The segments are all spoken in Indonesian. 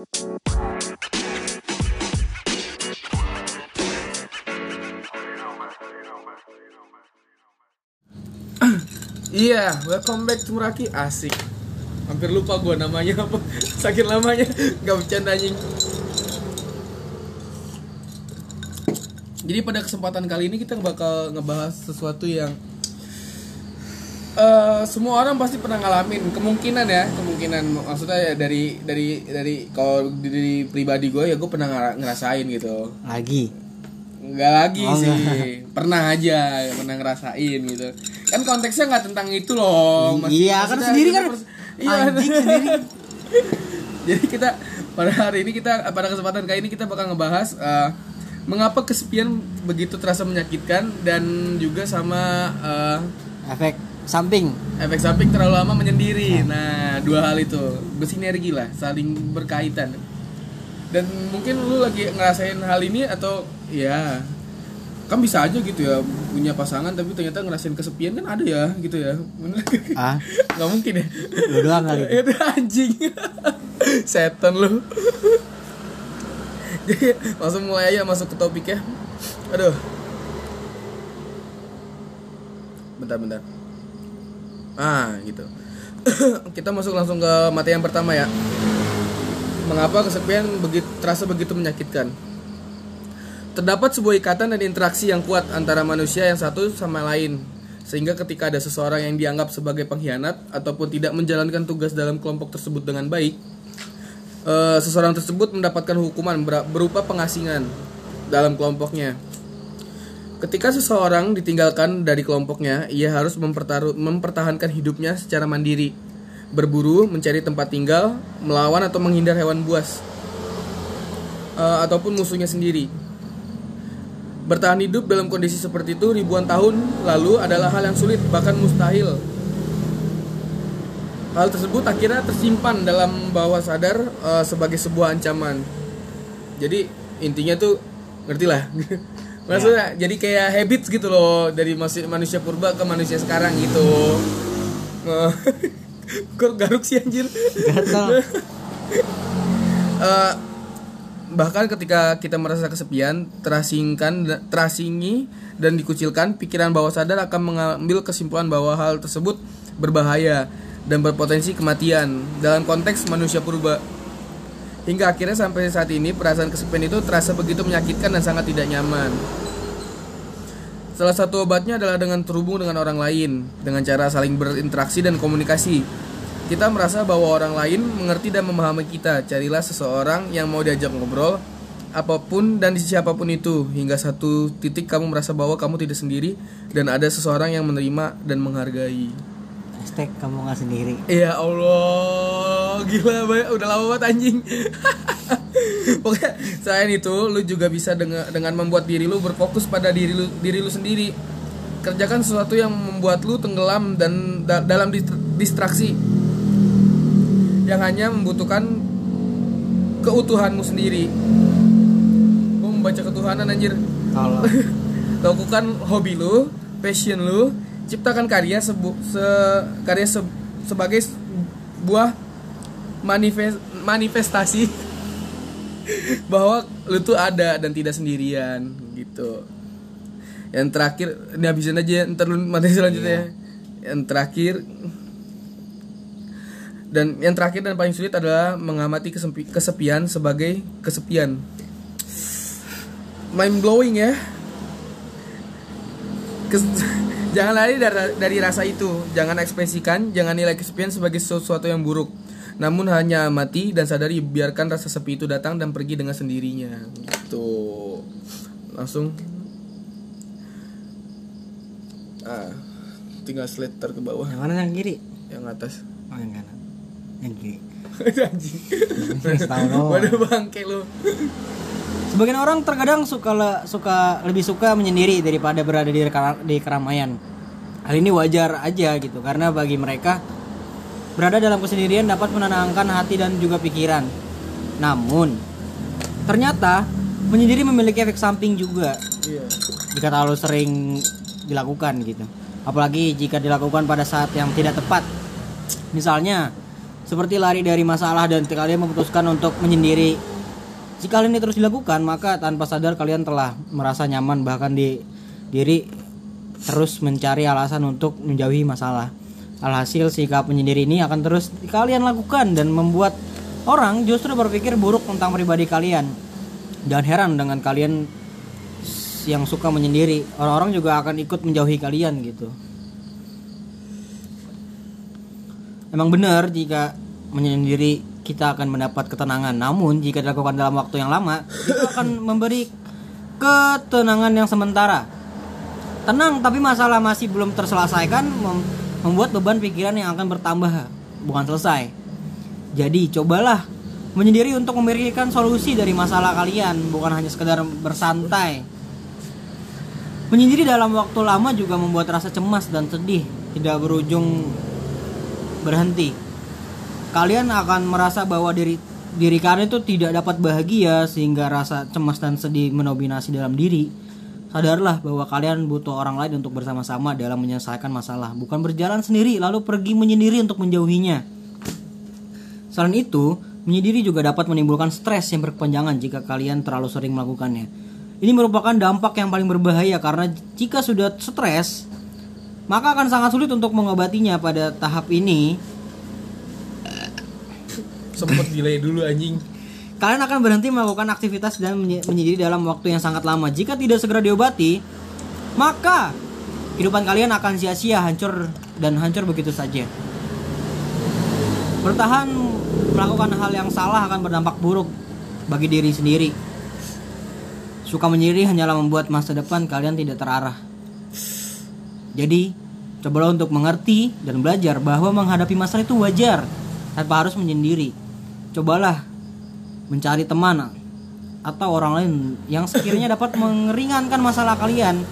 Iya, welcome back to Muraki Asik. Hampir lupa gua namanya apa. Sakit lamanya. Gak bercanda anjing. Jadi pada kesempatan kali ini kita bakal ngebahas sesuatu yang eh semua orang pasti pernah ngalamin kemungkinan ya kemungkinan maksudnya ya dari dari dari kalau dari pribadi gue ya gue pernah ngera- ngerasain gitu lagi Enggak lagi Oh, sih, enggak. pernah aja, pernah ngerasain gitu. Kan konteksnya nggak tentang itu loh. Mas- iya kan sendiri kan pers- Iya. sendiri Jadi kita pada hari ini kita pada kesempatan kali ini kita bakal ngebahas eh, mengapa kesepian begitu terasa menyakitkan dan juga sama eh, efek samping. Efek samping terlalu lama menyendiri. Nah, dua hal itu. Bersinergi lah, saling berkaitan. Dan mungkin lu lagi ngerasain hal ini atau ya kan bisa aja gitu ya punya pasangan tapi ternyata ngerasain kesepian kan ada ya gitu ya. Bener ah? Nggak mungkin ya. Lu doang kali. Itu. itu anjing. Setan lu. Jadi langsung mulai aja masuk ke topik ya aduh. Bentar bentar ah gitu. Kita masuk langsung ke materi yang pertama ya. Mengapa kesepian begitu terasa begitu menyakitkan? Terdapat sebuah ikatan dan interaksi yang kuat antara manusia yang satu sama lain, sehingga ketika ada seseorang yang dianggap sebagai pengkhianat ataupun tidak menjalankan tugas dalam kelompok tersebut dengan baik, eh, seseorang tersebut mendapatkan hukuman ber- berupa pengasingan dalam kelompoknya. Ketika seseorang ditinggalkan dari kelompoknya, ia harus mempertahankan hidupnya secara mandiri, berburu, mencari tempat tinggal, melawan atau menghindar hewan buas, eh, ataupun musuhnya sendiri. Bertahan hidup dalam kondisi seperti itu ribuan tahun lalu adalah hal yang sulit bahkan mustahil. Hal tersebut akhirnya tersimpan dalam bawah sadar eh, sebagai sebuah ancaman. Jadi intinya tuh ngerti lah. Maksudnya jadi kayak habits gitu loh dari masi- manusia purba ke manusia sekarang gitu. Eh, Kok garuk sih anjir? Eh, bahkan ketika kita merasa kesepian, terasingkan, terasingi dan dikucilkan, pikiran bawah sadar akan mengambil kesimpulan bahwa hal tersebut berbahaya dan berpotensi kematian dalam konteks manusia purba. Hingga akhirnya sampai saat ini perasaan kesepian itu terasa begitu menyakitkan dan sangat tidak nyaman. Salah satu obatnya adalah dengan terhubung dengan orang lain, dengan cara saling berinteraksi dan komunikasi. Kita merasa bahwa orang lain mengerti dan memahami kita. Carilah seseorang yang mau diajak ngobrol, apa pun dan siapa pun itu, hingga satu titik kamu merasa bahwa kamu tidak sendiri dan ada seseorang yang menerima dan menghargai. Hashtag kamu nggak sendiri Ya Allah, gila banget, udah lama banget anjing. Pokoknya selain itu, lu juga bisa dengan dengan membuat diri lu berfokus pada diri lu diri lu sendiri. Kerjakan sesuatu yang membuat lu tenggelam dan da- dalam dist- distraksi yang hanya membutuhkan keutuhanmu sendiri. Gue membaca ketuhanan anjir. kalau Lakukan hobi lu, passion lu, ciptakan karya sebu se karya se- sebagai sebuah manifest manifestasi bahwa lu tuh ada dan tidak sendirian gitu. Yang terakhir, ini habisin aja ntar lu materi selanjutnya. Yang terakhir dan yang terakhir dan paling sulit adalah mengamati kesempi- kesepian sebagai kesepian. Mind blowing ya. Kes- jangan lari dari, dari rasa itu, jangan ekspresikan, jangan nilai kesepian sebagai sesuatu yang buruk. Namun hanya amati dan sadari biarkan rasa sepi itu datang dan pergi dengan sendirinya. Gitu. Langsung ah, tinggal slater ke bawah yang mana yang kiri yang atas. oh yang kanan yang kiri Anjing. Tahu doang. Waduh bangke lu. Sebagian orang terkadang suka suka lebih suka menyendiri daripada berada di, di keramaian. Hal ini wajar aja gitu karena bagi mereka berada dalam kesendirian dapat menenangkan hati dan juga pikiran. Namun ternyata menyendiri memiliki efek samping juga Iya. jika terlalu sering dilakukan gitu. Apalagi jika dilakukan pada saat yang tidak tepat. Misalnya seperti lari dari masalah dan kalian memutuskan untuk menyendiri. Jika hal ini terus dilakukan, maka tanpa sadar kalian telah merasa nyaman bahkan di diri terus mencari alasan untuk menjauhi masalah. Alhasil sikap menyendiri ini akan terus kalian lakukan dan membuat orang justru berpikir buruk tentang pribadi kalian. Jangan heran dengan kalian yang suka menyendiri, orang-orang juga akan ikut menjauhi kalian gitu. Emang benar jika menyendiri kita akan mendapat ketenangan. Namun jika dilakukan dalam waktu yang lama, itu akan memberi ketenangan yang sementara. Tenang, tapi masalah masih belum terselesaikan mem- membuat beban pikiran yang akan bertambah, bukan selesai. Jadi cobalah menyendiri untuk memikirkan solusi dari masalah kalian, bukan hanya sekedar bersantai. Menyendiri dalam waktu lama juga membuat rasa cemas dan sedih tidak berujung berhenti. Kalian akan merasa bahwa diri diri kalian itu tidak dapat bahagia sehingga rasa cemas dan sedih mendominasi dalam diri. Sadarlah bahwa kalian butuh orang lain untuk bersama-sama dalam menyelesaikan masalah, bukan berjalan sendiri lalu pergi menyendiri untuk menjauhinya. Selain itu, menyendiri juga dapat menimbulkan stres yang berkepanjangan jika kalian terlalu sering melakukannya. Ini merupakan dampak yang paling berbahaya karena jika sudah stres, maka akan sangat sulit untuk mengobatinya pada tahap ini. Sempet delay dulu anjing. Kalian akan berhenti melakukan aktivitas dan menye- menyendiri dalam waktu yang sangat lama. Jika tidak segera diobati, maka kehidupan kalian akan sia-sia, hancur dan hancur begitu saja. Bertahan melakukan hal yang salah akan berdampak buruk bagi diri sendiri. Suka menyendiri hanyalah membuat masa depan kalian tidak terarah. Jadi, cobalah untuk mengerti dan belajar bahwa menghadapi masalah itu wajar tanpa harus menyendiri. Cobalah mencari teman atau orang lain yang sekiranya dapat mengeringankan masalah kalian.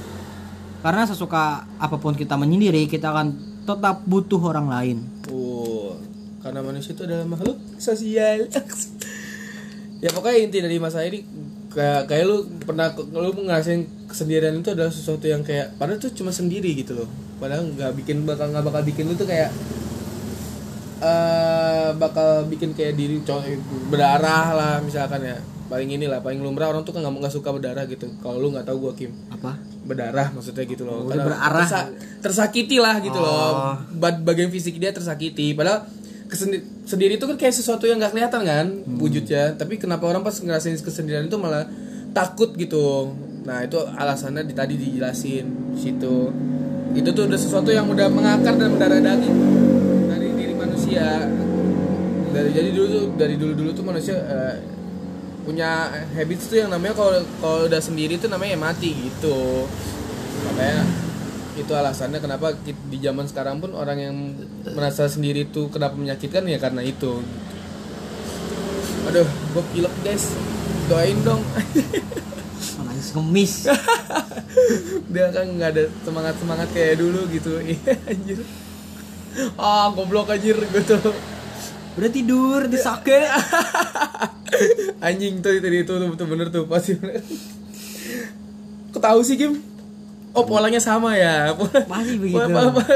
Karena sesuka apa pun kita menyendiri, kita akan tetap butuh orang lain. Oh, karena manusia itu adalah makhluk sosial. ya pokoknya inti dari masalah ini kayak kayak lu pernah lu ngerasain kesendirian itu adalah sesuatu yang kayak padahal tuh cuma sendiri gitu loh. Padahal nggak bikin bakal nggak bakal bikin lu tuh kayak eh bakal bikin kayak diri berdarah lah misalkan ya. Paling inilah paling lumrah orang tuh kan nggak suka berdarah gitu. Kalau lu nggak tahu gua Kim. Apa? berdarah maksudnya gitu loh. Oh, Karena berarah. tersa- tersakiti lah gitu Oh. loh Ba- bagian fisik dia tersakiti. Padahal kesendi- sendiri itu kan kayak sesuatu yang nggak kelihatan kan Hmm. wujudnya. Tapi kenapa orang pas ngerasain kesendirian itu malah takut gitu. Nah itu alasannya di, tadi dijelasin situ. Itu tuh udah sesuatu yang udah mengakar dan mendarah daging manusia. Dari jadi dulu tuh dari dulu dulu tuh manusia eh, punya habits tuh yang namanya kalau kalau udah sendiri tuh namanya ya mati gitu. Makanya itu alasannya kenapa di zaman sekarang pun orang yang merasa sendiri tuh kenapa menyakitkan ya karena itu. Aduh gue pilek guys. Doain dong. Nangis ngemis. dia kan nggak ada semangat semangat kayak dulu gitu. Iya anjir ah goblok anjir gitu Udah tidur, di sakit. anjing tuh tadi itu tuh, tuh bener tuh pasti bener. Kok tahu sih Kim? Oh polanya sama ya. Pasti begitu.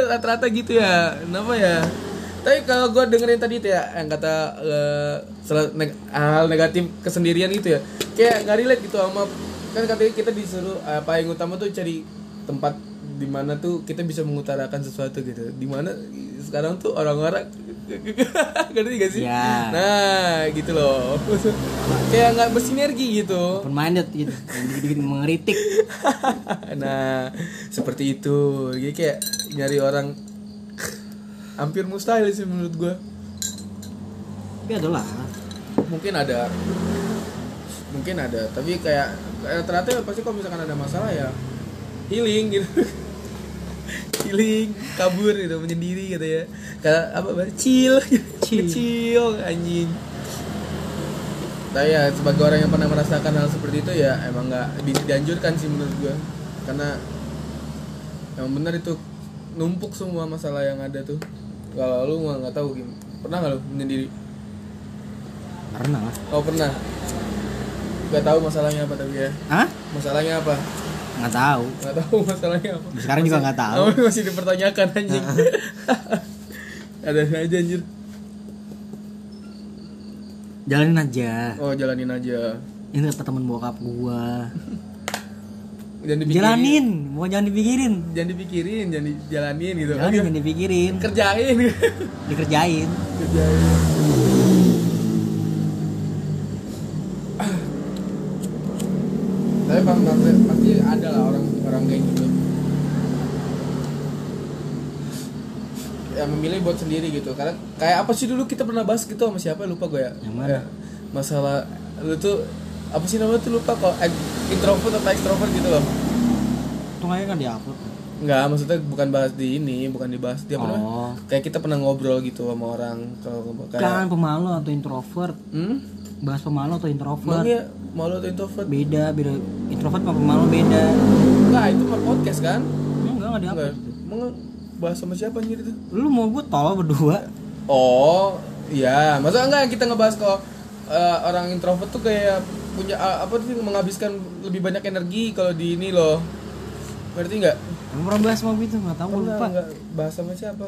Rata-rata gitu ya. Kenapa ya? Tapi kalau gue dengerin tadi tuh ya yang kata sel- neg- hal negatif kesendirian itu ya, kayak nggak relate gitu sama kan katanya kita disuruh eh, paling utama tuh cari tempat di mana tuh kita bisa mengutarakan sesuatu gitu. Di mana sekarang tuh orang-orang ngerti gak sih? Ya. Nah, gitu loh. kayak nggak bersinergi gitu. Open minded gitu. Dikit-dikit mengeritik. nah, seperti itu. Jadi kayak nyari orang hampir mustahil sih menurut gua. Tapi adalah Mungkin ada. Mungkin ada, tapi kayak kayak ternyata pasti kalau misalkan ada masalah ya healing gitu. Healing, kabur gitu, menyendiri gitu ya. Kayak apa? Bah? Chill, Chill. chill anjing. Nah ya sebagai orang yang pernah merasakan hal seperti itu ya emang nggak bisa dianjurkan sih menurut gua karena yang benar itu numpuk semua masalah yang ada tuh kalau lu nggak tahu gimana pernah nggak lu menyendiri karena lah. oh pernah nggak tahu masalahnya apa tapi ya Hah? masalahnya apa Nggak tahu. nggak tahu masalahnya apa. Sekarang juga nggak tahu. Oh, masih dipertanyakan anjing. Ada aja anjir. Jalanin aja. Oh jalanin aja. Ini kata temen bokap gua. Jangan dipikirin. Jalanin. Mau jangan dipikirin. Jangan dipikirin jangan dijalanin gitu. Jalanin jangan dipikirin. Kerjain dikerjain. Kerjain tapi orang kayak gitu. Yang memilih buat sendiri gitu. Karena kayak apa sih dulu kita pernah bahas gitu sama siapa? Lupa gue ya. Yang mana? Ya, masalah lu tuh apa sih namanya tuh lupa kok introvert atau extrovert gitu loh. Itu kayaknya kan diupload? Enggak, maksudnya bukan bahas di ini, bukan dibahas dia apa namanya? oh. Kayak kita pernah ngobrol gitu sama orang kalau kayak kan pemalu atau introvert? Hmm? bahas pemalu atau introvert? Emangnya malu atau introvert? beda beda introvert sama pemalu beda Enggak, itu mah podcast kan? enggak enggak Enggak. diupload Emang bahas sama siapa anjir itu? lu mau gue tol berdua Oh, iya. Masa enggak kita ngebahas kok eh, orang introvert tuh kayak punya eh, apa sih menghabiskan lebih banyak energi kalau di ini loh. Berarti enggak? Emang pernah bahas sama gitu nggak tahu Enggak, lupa enggak bahas sama siapa?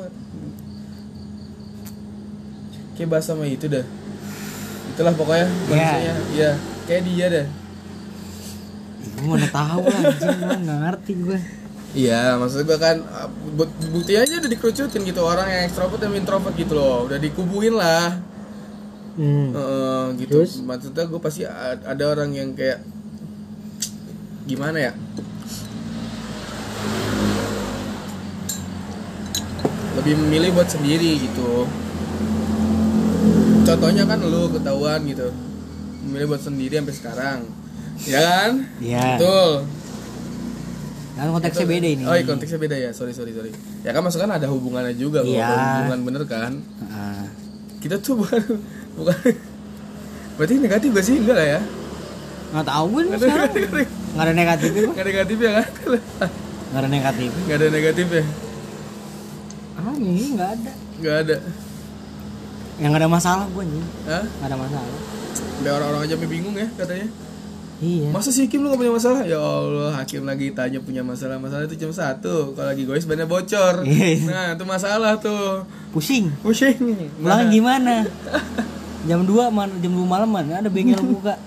Kayak bahas sama itu dah. Itulah pokoknya manusianya. Iya, kayak dia dah. Gue mana tahu lah anjing gue nggak ngerti gue Iya, maksud gue kan uh, but- buktinya aja udah dikerucutin gitu orang yang ekstrovert dan introvert gitu loh, udah dikubuin lah. hmm. Heeh, gitu. Terus? Maksudnya gue pasti ada orang yang kayak gimana ya? Lebih memilih buat sendiri gitu. Contohnya kan lu ketahuan gitu. Memilih buat sendiri sampai sekarang. Ya kan? Iya. Betul. kan konteksnya beda ini Oh, iya, konteksnya beda ya. Sorry, sorry, sorry. Ya kan masuk kan ada hubungannya juga Iya. ada hubungan bener kan. Ah. Kita tuh bukan bukan Berarti negatif gak sih? Enggak lah ya. nggak tahu gue Nggak ada sekarang negatif. nggak ada negatif ya kan? nggak ada negatif Enggak ada negatif ya? ah ini nggak ada Enggak ada. yang nggak ada masalah gue nih Hah? nggak ada masalah Sampai orang-orang aja bingung ya katanya. Iya Masa sih Kim lu gak punya masalah? Ya Allah, Hakim lagi tanya punya masalah. Masalah itu cuma satu. Kalau lagi gois banyak bocor. Iya. Nah, itu masalah tuh. pusing Pusing. pulang gimana jam 2 man jam 2 malam mana ada bengkel buka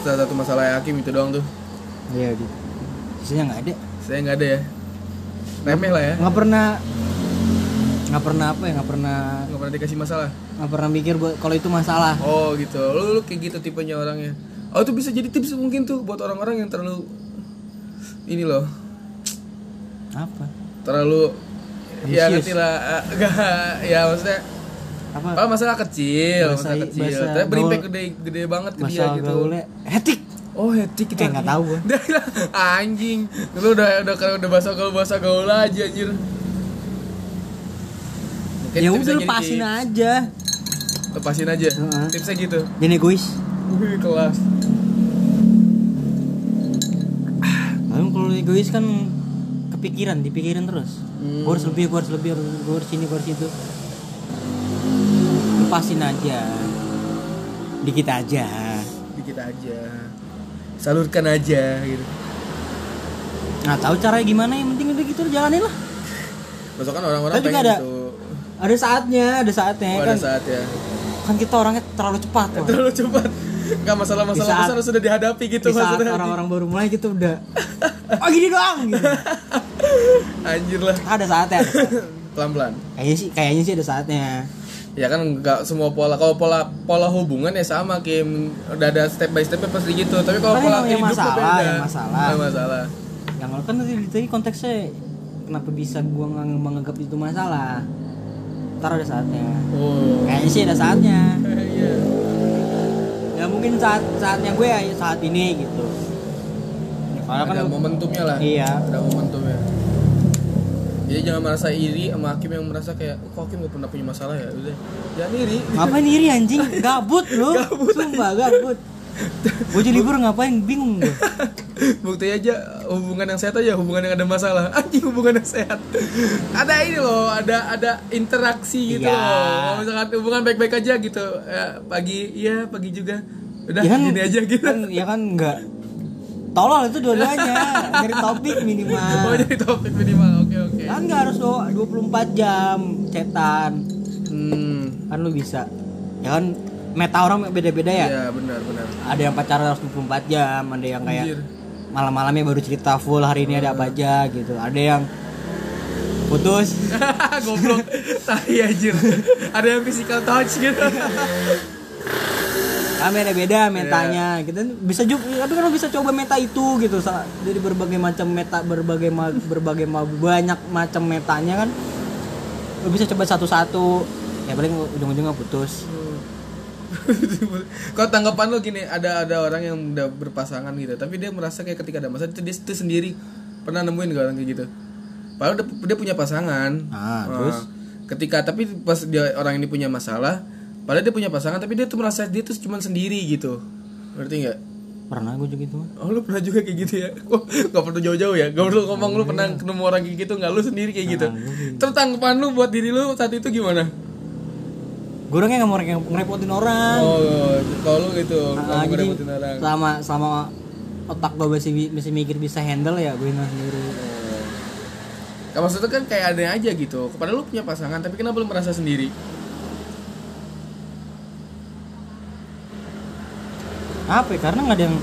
Salah satu masalah Hakim itu doang tuh. iya gitu sisanya nggak ada Saya nggak ada ya. Remeh lah ya. nggak pernah nggak pernah apa ya nggak pernah Nggak pernah dikasih masalah. nggak pernah mikir buat kalau itu masalah Oh gitu. Lu, lu kayak gitu tipenya orangnya. Oh itu bisa jadi tips mungkin tuh buat orang-orang yang terlalu ini loh, apa terlalu ya ngerti lah. Enggak, ya maksudnya apa oh, masalah kecil, masalah kecil. bahasa Tapi berimpact gede gede banget ke dia masalah gitu. gaulnya etik Oh hetik kita Eh, nggak tahu lah, anjing. Lu udah udah udah bahasa gaul bahasa gaul aja anjir. Ya udah gini, lepasin Ki. aja Lepasin aja. Heeh. Tipsnya gitu. jangan egois Wih, kelas. Lalu kalau egois kan kepikiran, dipikirin terus. Hmm. Gue harus lebih, gue harus lebih, gue harus ini, gue harus itu. Lepasin aja, dikit aja. Dikit aja. Salurkan aja gitu. Nah tahu caranya gimana? Yang penting udah gitu jalanin lah. Masuk kan orang-orang pengen ada- gitu. Ada saatnya, ada saatnya Oh, kan. ada saat ya. Kan kita orangnya terlalu cepat. Wak. Terlalu cepat. Enggak masalah-masalah Di saat- besar sudah dihadapi gitu Di saat orang-orang baru mulai gitu udah, oh gini doang. Gitu. Anjir lah. Ada saatnya. ada saatnya. Pelan-pelan. Kayaknya sih, kayaknya sih ada saatnya. Ya kan nggak semua pola kalau pola pola hubungan ya sama Kim udah ada step by stepnya pasti gitu tapi kalau pola yang- hidup masalah, beda. yang masalah. Yang masalah yang kan tadi konteksnya kenapa bisa gua nggak menganggap itu masalah ntar ada saatnya. Oh kayaknya sih ada saatnya. Iya. Ya mungkin saat saatnya gue ya saat ini gitu. Kan ada momentumnya lah. Iya. Ada momentumnya. Jadi jangan merasa iri sama Hakim yang merasa kayak oh, kok Hakim gak pernah punya masalah ya? Udah. Jangan iri. Ngapain iri anjing? Gabut lu. Sumpah gabut. Gue jadi libur ngapain? Bingung gue bukti aja hubungan yang sehat aja hubungan yang ada masalah. Anjing hubungan yang sehat. Ada ini loh ada ada interaksi gitu Iya. loh. Kalau misalkan hubungan baik-baik aja gitu. Ya, pagi iya pagi juga. Udah ya kan? gini aja gitu. Kan, ya kan enggak tolol itu dua-duanya. Nyari topik oh minimal jadi topik minimal. Oke oke. Kan nggak harus do- 24 jam cetan. Hmm. kan lu bisa. Ya kan meta orang beda-beda ya? Iya, benar, benar. ada yang pacaran harus 24 jam ada yang kayak Anjir. Malam-malamnya baru cerita full hari ini ada apa aja gitu. Ada yang putus. Goblok. Tai anjir. Ada yang physical touch gitu. kan beda-beda metanya gitu. Bisa juga tapi kalau bisa coba meta itu gitu. Dari berbagai macam meta berbagai ma- berbagai ma- banyak macam metanya kan. Lu bisa coba satu-satu. Ya paling ujung-ujungnya putus Kalau tanggapan lo gini, ada ada orang yang udah berpasangan gitu, tapi dia merasa kayak ketika ada masalah itu dia itu sendiri pernah nemuin gak orang kayak gitu? Padahal dia, dia punya pasangan. Ah, Nah, terus? ketika tapi pas dia orang ini punya masalah, padahal dia punya pasangan tapi dia tuh merasa dia tuh cuma sendiri gitu. Ngerti nggak? pernah gue juga gitu Oh lu pernah juga kayak gitu ya? Oh, gak perlu jauh-jauh ya? Gak perlu ngomong lu pernah ketemu orang kayak gitu nggak? Lu sendiri kayak gitu? Terus tanggapan lu buat diri lu saat itu gimana? Gue orangnya nggak mau nge- ngerepotin orang Oh, kalau lu gitu, Ah, kamu jadi ngerepotin orang. sama sama otak gue masih masih mikir bisa handle ya gue sendiri Nah, maksudnya kan kayak ada aja gitu. Kepada lu punya pasangan, tapi kenapa lu merasa sendiri? apa ya? karena nggak ada yang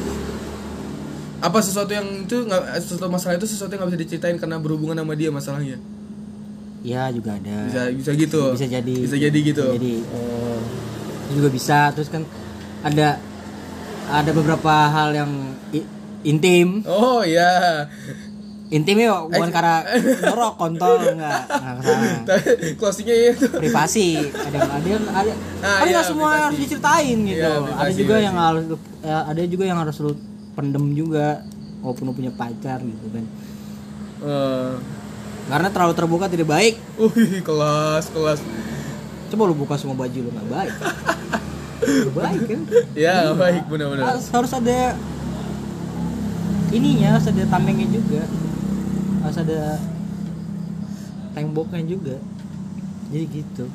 Apa sesuatu yang itu nggak sesuatu masalah itu sesuatu yang nggak bisa diceritain karena berhubungan sama dia masalahnya? Ya juga ada Bisa bisa gitu. bisa jadi Bisa jadi gitu. Bisa jadi oh, itu juga bisa terus kan ada ada beberapa hal yang i- intim Oh iya. intimnya bukan Eh, karena dorok kontol enggak enggak Closingnya itu. privasi ada ada yang ada Ah, kan iya, semua privasi. harus diceritain gitu Iya, ada privasi, juga privasi. yang harus ya, ada juga yang harus lu pendem juga walaupun lu punya pacar gitu kan Eh, karena terlalu terbuka tidak baik Wih, kelas, kelas. coba lu buka semua baju lu nggak baik Nggak baik kan Ya, baik benar-benar. harus, harus ada ininya harus ada tamengnya juga harus ada temboknya juga jadi gitu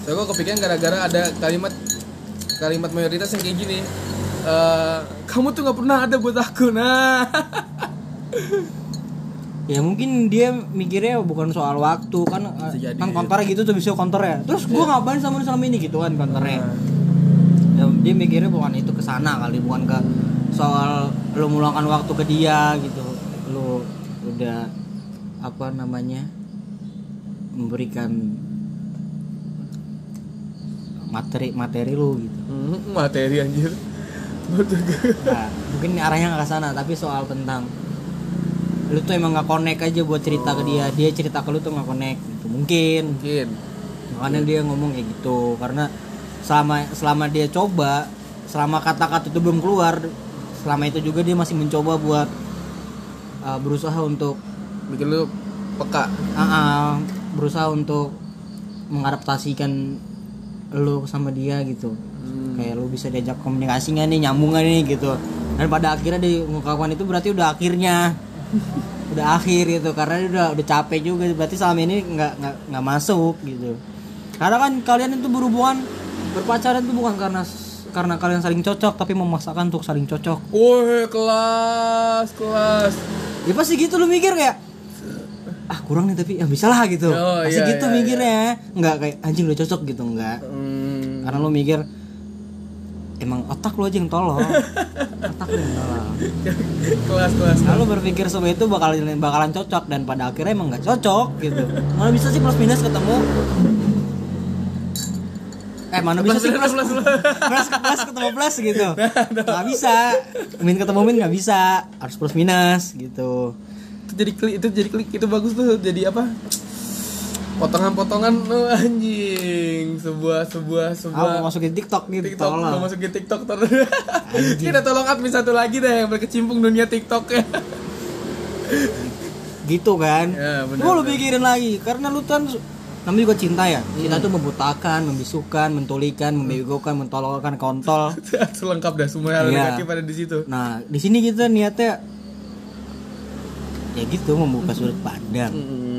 Saya kok kepikiran gara-gara ada kalimat kalimat mayoritas yang kayak gini. Eh, kamu tuh nggak pernah ada buat aku. Nah. ya mungkin dia mikirnya bukan soal waktu kan Bisa jadi. kan konternya gitu tuh bisa konternya terus gua ngapain sama selama ini gitu kan konternya ya, dia mikirnya bukan itu ke sana kali bukan ke soal lu meluangkan waktu ke dia gitu. Lu udah apa namanya memberikan materi materi lu gitu. Hmm, materi anjir. Nah, mungkin arahnya nggak ke sana tapi soal tentang lu tuh emang nggak connect aja buat cerita ke dia. Dia cerita ke lu tuh nggak connect gitu. Mungkin. Mungkin. makanya dia ngomong kayak gitu. Karena selama selama dia coba selama kata-kata itu belum keluar selama itu juga dia masih mencoba buat uh, berusaha untuk Bikin lu peka. uh, uh, berusaha untuk mengadaptasikan lu sama dia gitu. Hmm. kayak lu bisa diajak komunikasi nggak nih? Nyambung nggak nih? Gitu. Dan pada akhirnya di mengungkapkan itu berarti udah akhirnya udah akhir gitu karena dia udah udah capek juga. Berarti selama ini nggak nggak nggak masuk gitu. Karena kan kalian itu berhubungan berpacaran itu bukan karena karena kalian saling cocok tapi memaksakan untuk saling cocok. Woi, kelas, kelas. ya pasti gitu lu mikir kayak ah kurang nih tapi ya bisa lah gitu. Oh, pasti iya, gitu iya, mikirnya. nggak kayak anjing udah cocok gitu. Nggak. Hmm. karena lu mikir emang otak lu aja yang tolong. Otak lu yang tolong. Kelas, kelas. Nah, lu berpikir semua itu bakal bakalan cocok dan pada akhirnya emang nggak cocok gitu. Mana bisa sih plus minus ketemu? Eh mana bisa sih plus plus, plus. plus. plus ketemu plus gitu. Nggak bisa. Min ketemu min nggak bisa. Harus plus minus gitu. Itu jadi klik, itu jadi klik, itu bagus tuh. Jadi apa? Potongan-potongan oh, anjing. Sebuah sebuah sebuah mau masukin TikTok gitu TikTok, tolong. mau masukin TikTok tar. Kita tolong admin satu lagi deh yang berkecimpung dunia TikTok ya. gitu kan Ya, Gua lu pikirin lagi karena lu kan namanya juga cinta ya cinta itu membutakan membisukan mentulikan membegokan mentolongkan kontol Selengkap dah semua hal Iya. negatif ada di situ. nah di sini kita niatnya ya gitu membuka sudut pandang Hmm.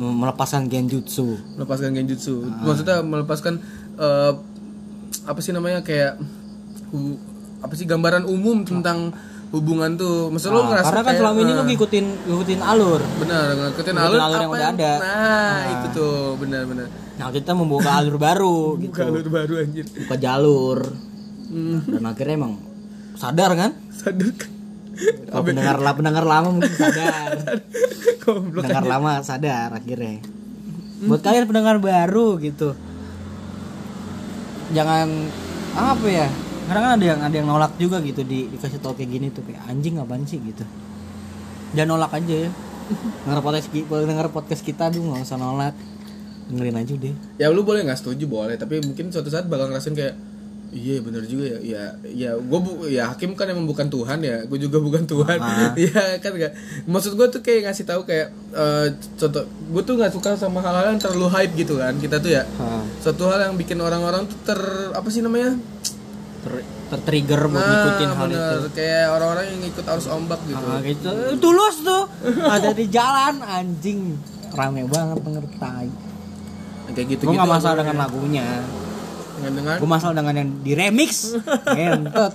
Melepaskan genjutsu. Melepaskan genjutsu. Ah. maksudnya melepaskan eh, apa sih namanya kayak hu- apa sih gambaran umum tentang hubungan tuh. Maksud lu Nah, ngerasa karena kan kayak, selama ini lu eh, ngikutin ngikutin alur. Benar ngikutin Ngikutin alur, alur yang apa udah ada. nah, Nah. itu tuh. Benar benar. Nah kita membuka alur baru gitu. bukan alur baru anjir. Buka jalur. Hmm, dan akhirnya emang sadar kan? Sadar kan kalau pendengar pendengar lama mungkin sadar. Pendengar lama sadar akhirnya. Buat kalian pendengar baru gitu. Jangan apa ya karena kan ada yang ada yang nolak juga gitu di dikasih tau kayak gini tuh kayak anjing apaan sih? gitu. Jangan nolak aja ya. Denger podcast denger podcast kita tuh nggak usah nolak. Dengerin aja deh ya lu boleh nggak setuju boleh. Tapi mungkin suatu saat bakal ngerasain kayak iya bener juga ya. Ya ya gue bu ya hakim kan emang bukan Tuhan ya. Gue juga bukan Tuhan. Ah. ya kan gak maksud gue tuh kayak ngasih tahu kayak eh, contoh gue tuh nggak suka sama hal-hal yang terlalu hype gitu kan kita tuh ya. Ha, suatu hal yang bikin orang-orang tuh ter apa sih namanya? Ter, tertrigger buat ngikutin hal Nah, bener. itu. Kayak orang-orang yang ikut arus ombak gitu. Ah, gitu. Tulus tuh. Ada di jalan anjing. Rame banget denger tai. Kayak gitu gue gitu nggak masalah dengan lagunya dengan dengan gue masalah dengan yang di remix. Ngentot.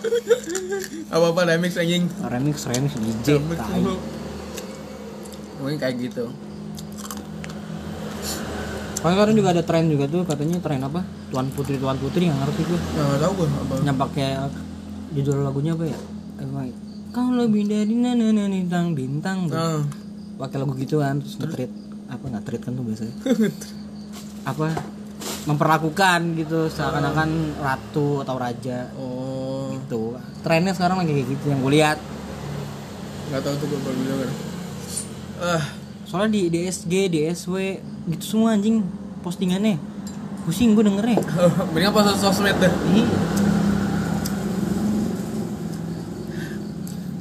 Apa apa remix anjing. Remix remix DJ mungkin kayak gitu. Paling sekarang juga ada tren juga tuh katanya tren apa? Tuan Putri Tuan Putri nggak ngerti gue nggak tahu gue apa. Yang pakai judul lagunya apa ya? Emang kau lebih dari nana bintang bintang nah, pakai lagu gitu kan terus nge apa nggak treat kan tuh biasanya. Apa memperlakukan gitu. Seakan-akan ratu atau raja. Oh. Gitu. Trennya sekarang lagi kayak gitu yang gue lihat. Nggak tahu tuh gue baru denger ah soalnya di DSG DSW gitu semua anjing postingannya. Pusing gue dengernya. Mendingan pas sosmed dah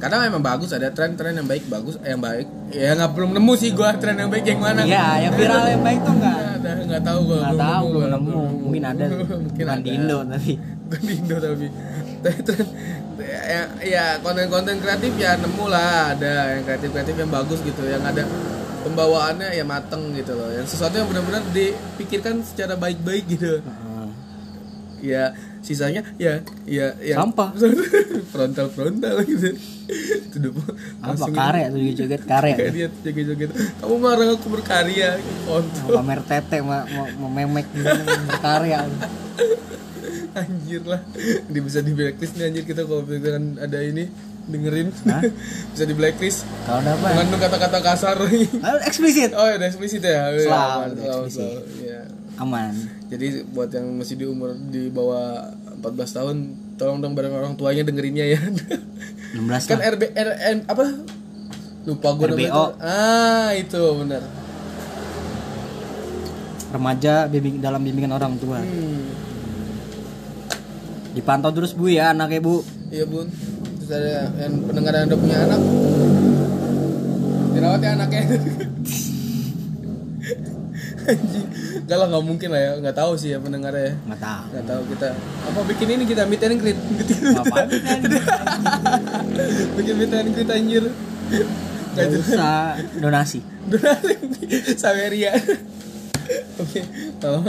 Ih, kadang emang bagus ada tren-tren yang baik bagus eh, yang baik. Ya nggak belum nemu sih gue tren yang baik yang mana. Iya yang viral yang baik tuh Nggak? Nggak tahu gue nggak tahu belum nemu. mungkin ada. Mungkin ada. di Indo tapi. Di Indo tapi. Tren ya, ya konten-konten kreatif ya nemu lah. Ada yang kreatif-kreatif yang bagus gitu yang ada pembawaannya ya mateng gitu loh. Yang sesuatu yang benar-benar dipikirkan secara baik-baik gitu. Heeh. Ya sisanya ya ya yang Sampah. frontal frontal gitu. Itu apa karya tuh joget karya dia joget-joget. Kamu marah aku berkarya. Kontol pamer tete mau mau memek gitu berkarya. Anjir lah. Dia bisa di blacklist nih anjir. Kita kalau misalkan ada ini dengerin. Hah? bisa di blacklist. Kalau ada apa? Mengandung kata-kata kasar. Eksplisit. Oh ya eksplisit ya. Selalu, eksplisit. selalu. Iya. aman jadi buat yang masih di umur di bawah 14 tahun tolong dong bareng orang tuanya dengerinnya ya. 16 kan RB RN apa? Lupa gue RBO. tuh. ah itu benar. Remaja bimbing dalam bimbingan orang tua. Hmm. dipantau terus bu ya anaknya bu. Iya bun. Terus ada yang pendengar yang udah punya anak. Dirawat ya anaknya. Anjing Enggak lah nggak mungkin lah ya. Nggak tahu sih ya pendengarnya ya. Nggak tahu. Nggak tahu kita. Apa bikin ini kita meet and greet? Kan bikin meet and greet anjir. Nggak usah. donasi. Donasi. Saweria. Oke kalau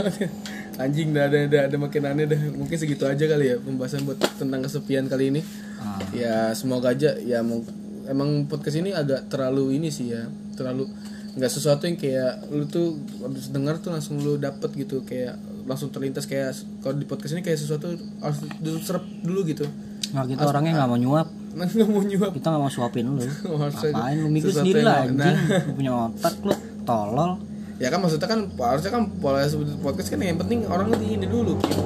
anjing dah ada ada ada makin aneh dah. Mungkin segitu aja kali ya pembahasan buat tentang kesepian kali ini. Ah. ya semoga aja ya emang podcast ini agak terlalu ini sih ya terlalu nggak sesuatu yang kayak lu tuh habis dengar tuh langsung lu dapet gitu kayak langsung terlintas kayak kalau di podcast ini kayak sesuatu harus dulu serap dulu gitu. Nah kita orangnya nggak mau nyuap. Nggak mau nyuap. Kita nggak mau suapin lu. Ngapain lu mikir sendiri lah anjing. Nah. lu punya otak lu tolol. Ya kan maksudnya kan harusnya kan pola podcast kan yang penting orang ngerti ini dulu. Gitu.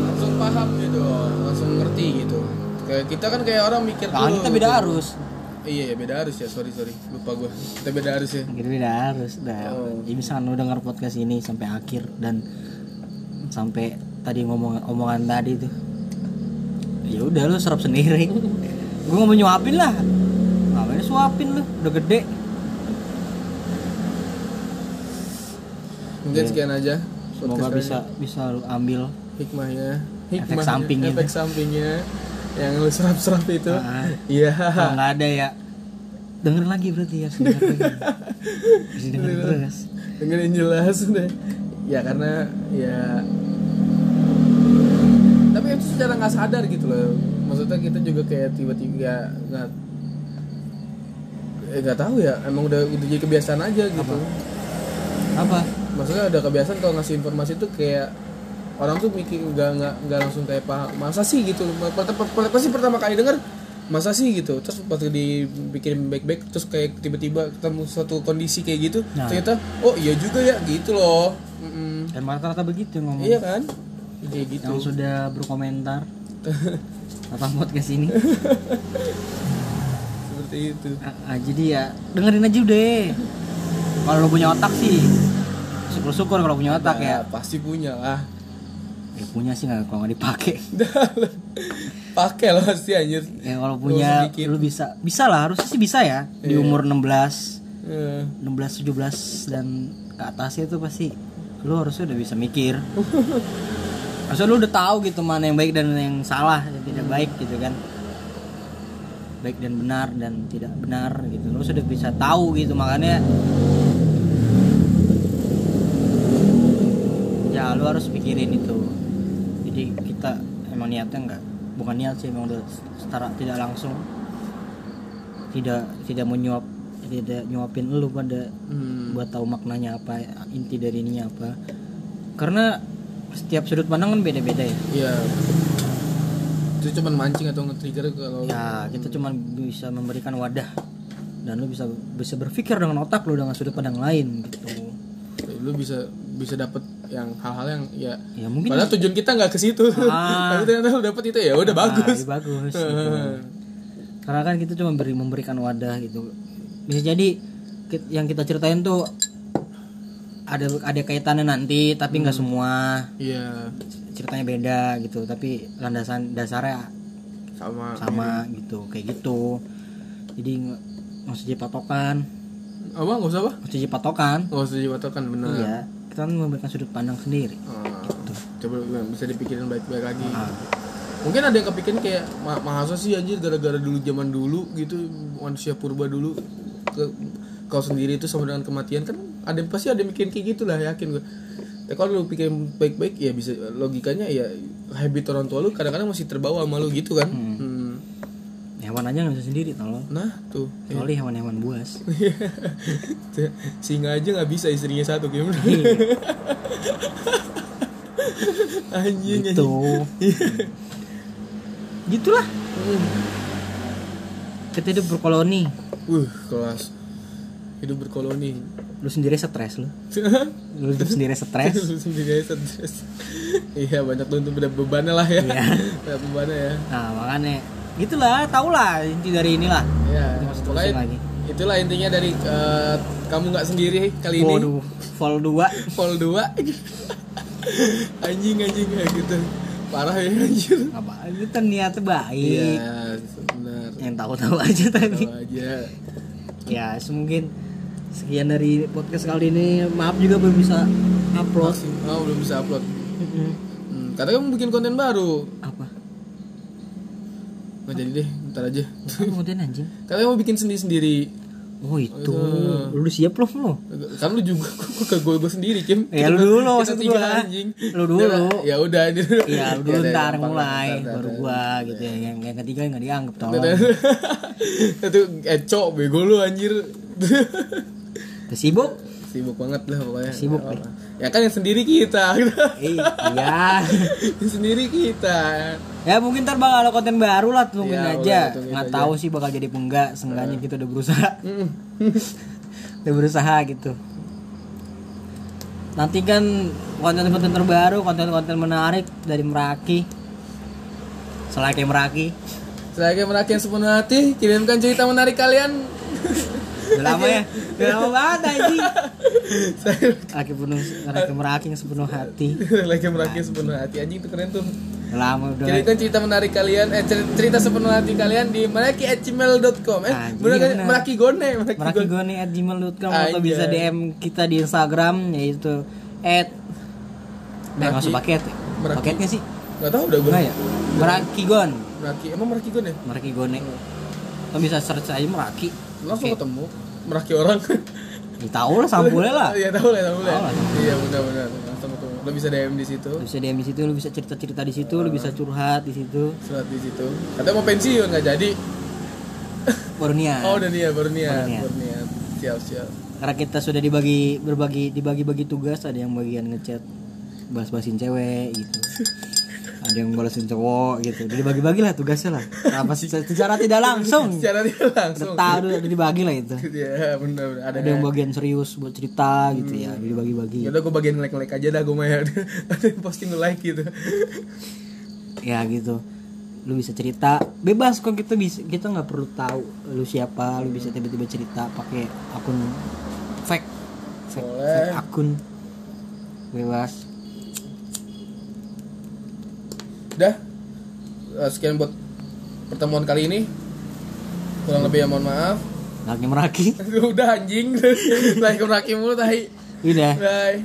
langsung paham gitu langsung ngerti gitu. Kayak kita kan kayak orang mikir Nah, dulu kita beda gitu. arus iya ya beda harus ya sorry sorry. Lupa gue kita beda harus ya. Kita beda arus dah. Oh. jadi misalkan lu denger podcast ini sampai akhir dan sampai tadi ngomong omongan tadi tuh ya udah lu serap sendiri. Gue nggak mau nyuapin lah. Ngapain suapin lu? Udah gede. Mungkin sekian aja Iya. semoga bisa bisa lu ambil hikmahnya. Efek hikmahnya sampingnya. efek sampingnya yang lu serap serap itu. Ah. iya. Kalau nggak ada ya denger lagi berarti ya denger lagi. Harus denger terus. dengerin jelas deh. Ya karena ya tapi itu secara nggak sadar gitu loh. Maksudnya kita juga kayak tiba-tiba nggak eh nggak tahu ya emang udah udah jadi kebiasaan aja gitu. Apa? Maksudnya ada kebiasaan kalau ngasih informasi tuh kayak orang tuh mikir nggak nggak nggak langsung kayak paham masa sih? gitu. Pasti pertama kali denger masa sih? gitu. Terus pas dipikirin baik-baik terus kayak tiba-tiba ketemu suatu kondisi kayak gitu Nah. ternyata oh iya juga ya gitu loh. Mm-mm. dan rata-rata begitu ngomong. Iya kan? Kayak gitu. Yang sudah berkomentar. Apa podcast ini? Seperti itu. Ah, ah, jadi ya dengerin aja deh kalau lo punya otak sih syukur-syukur kalau punya otak ya. Nah, pasti punya lah ya punya sih nggak kalau nggak dipakai. Pakai lah pasti anjir. Ya kalau punya lu bisa. Bisa lah harusnya sih bisa ya. Di Iya. umur 16 Eh, 16 17 dan ke atasnya itu pasti lu harusnya udah bisa mikir. Harusnya lu udah tahu gitu mana yang baik dan yang salah yang tidak baik gitu kan. Baik dan benar dan tidak benar gitu. Lu sudah bisa tahu gitu makanya ya lu harus pikirin itu niatnya enggak bukan niat sih emang udah setara tidak langsung tidak tidak menyuap tidak nyuapin lu pada hmm, buat tahu maknanya apa inti dari ininya apa. Karena setiap sudut pandang kan beda-beda ya. Iya. Itu cuman mancing atau nge-trigger kalau ya kita cuma bisa memberikan wadah dan lu bisa bisa berpikir dengan otak lu dengan sudut pandang lain gitu. Lu bisa bisa dapat yang hal-hal yang ya ya mungkin padahal tujuan kita nggak ke situ Ah. tapi ternyata lu dapet itu ya udah Ah, bagus iya, bagus gitu. karena kan kita cuma beri memberikan wadah gitu bisa jadi yang kita ceritain tuh ada ada kaitannya nanti tapi nggak semua iya ceritanya beda gitu tapi landasan dasarnya sama sama gitu kayak gitu jadi nggak usah jadi patokan apa nggak usah apa nggak usah jadi patokan nggak usah dibatalkan benar iya kita kan memberikan sudut pandang sendiri Ah, gitu. coba bisa dipikirin baik-baik lagi. Ah. mungkin ada yang kepikiran kayak "Ma- masa sih anjir gara-gara dulu zaman dulu gitu manusia purba dulu ke kau sendiri itu sama dengan kematian. Kan ada pasti ada yang mikirin kayak gitu lah yakin gue tapi kalau lu pikirin baik-baik ya bisa logikanya ya habit orang tua lu kadang-kadang masih terbawa sama lu gitu kan. Hmm. Hewan aja nggak bisa sendiri tolong nah tuh. Kecuali hewan-hewan buas. Singa aja nggak bisa istrinya satu gimana Iya, anjing gitu. Anjing gitulah. Kita hidup berkoloni. Uh kelas. Hidup berkoloni. Lu sendiri stres lu. Lu hidup sendiri stres. Lu sendiri stres. iya banyak tuh untuk bebannya lah ya. Iya. bebannya ya. Nah makanya gitulah tau lah inti dari inilah. Ya pokoknya terusin lagi. itulah intinya dari eh, kamu nggak sendiri kali ini. Waduh vol 2 Vol 2 anjing anjing kayak gitu. Parah ya anjir apa kita niatnya baik. Benar. Yang tahu-tahu aja tadi. Tahu aja. Ya semungkin sekian dari podcast kali ini. Maaf juga belum bisa upload. Masih, oh belum bisa upload. Hmm, katanya kamu bikin konten baru. Apa nggak jadi deh ntar aja. Kemudian anjing? Katanya mau bikin sendiri sendiri oh itu. Lu udah siap belum lo kan lu juga gue ke gue sendiri Kim. Ya, lu dulu, maksud gua. anjing. Lu dulu. ya udah ini dulu. Lu dulu Ya, udah, ntar mulai baru gua gitu ya. Yang, yang ketiga nggak dianggap tolong. itu eco bego lu anjir. Sibuk? Sibuk banget lah pokoknya Sibuk, Nggak apa-apa. ya kan yang sendiri kita Eh, iya. yang sendiri kita ya mungkin ntar bakal ada konten baru lah tungguin Ya, aja. Nggak tahu sih bakal jadi apa enggak. Seenggaknya kita udah berusaha. Udah berusaha gitu. Nantikan konten-konten terbaru, konten-konten menarik dari Meraki. Selain Meraki. Saya merakyat sepenuh hati kirimkan cerita menarik kalian Udah lama ya? Udah lama banget anjing. saya Laki penuh, laki Meraki yang sepenuh hati. lagi merakyat sepenuh hati anjing itu keren tuh Udah lama udah. Kirimkan cerita menarik kalian, eh cer- cerita sepenuh hati kalian di meraki@gmail.com. Eh, Anjing, bener kan? Meraki Gone, Meraki Gone. merakigoni at gmail.com atau bisa DM kita di Instagram yaitu at Eh, nggak usah Meraki- paket Meraki. Paketnya sih Gak tau udah gue. Ya? Merakigon Meraki, emang Meraki Gone ya? Merakigone Atau bisa search aja Meraki Langsung ketemu. Meraki orang. Ya, tahu lah sampulnya lah. Iya tahu lah, tahu lah. Tahu lah. Iya benar-benar. Lo bisa DM di situ. Lu bisa DM di situ lu bisa cerita cerita di situ lu bisa curhat di situ. Surat di situ. Katanya mau pensiun nggak jadi. Baru niat oh udah niat baru niat Baru niat. siap siap. Karena kita sudah dibagi berbagi dibagi bagi tugas ada yang bagian ngechat balas basin cewek gitu ada yang balasin cowok gitu. Jadi bagi bagi lah tugasnya lah. Apa sih? Secara tidak langsung. Secara tidak langsung. Tahu udah udah dibagi lah itu. Ya benar benar ada ada yang bagian serius buat cerita gitu ya. Dibagi bagi ya udah gue bagian nge like aja dah gue mah ya. Ada yang posting like gitu. Ya gitu. Lu bisa cerita. Bebas kok kita bisa kita nggak perlu tahu lu siapa. Lu bisa tiba-tiba cerita pakai akun fake. Fake, Boleh. fake akun. Bebas Udah Eh, sekian buat pertemuan kali ini. Kurang lebih ya mohon maaf. Lagi meraki. Udah anjing. Lagi meraki mulu tahi udah bye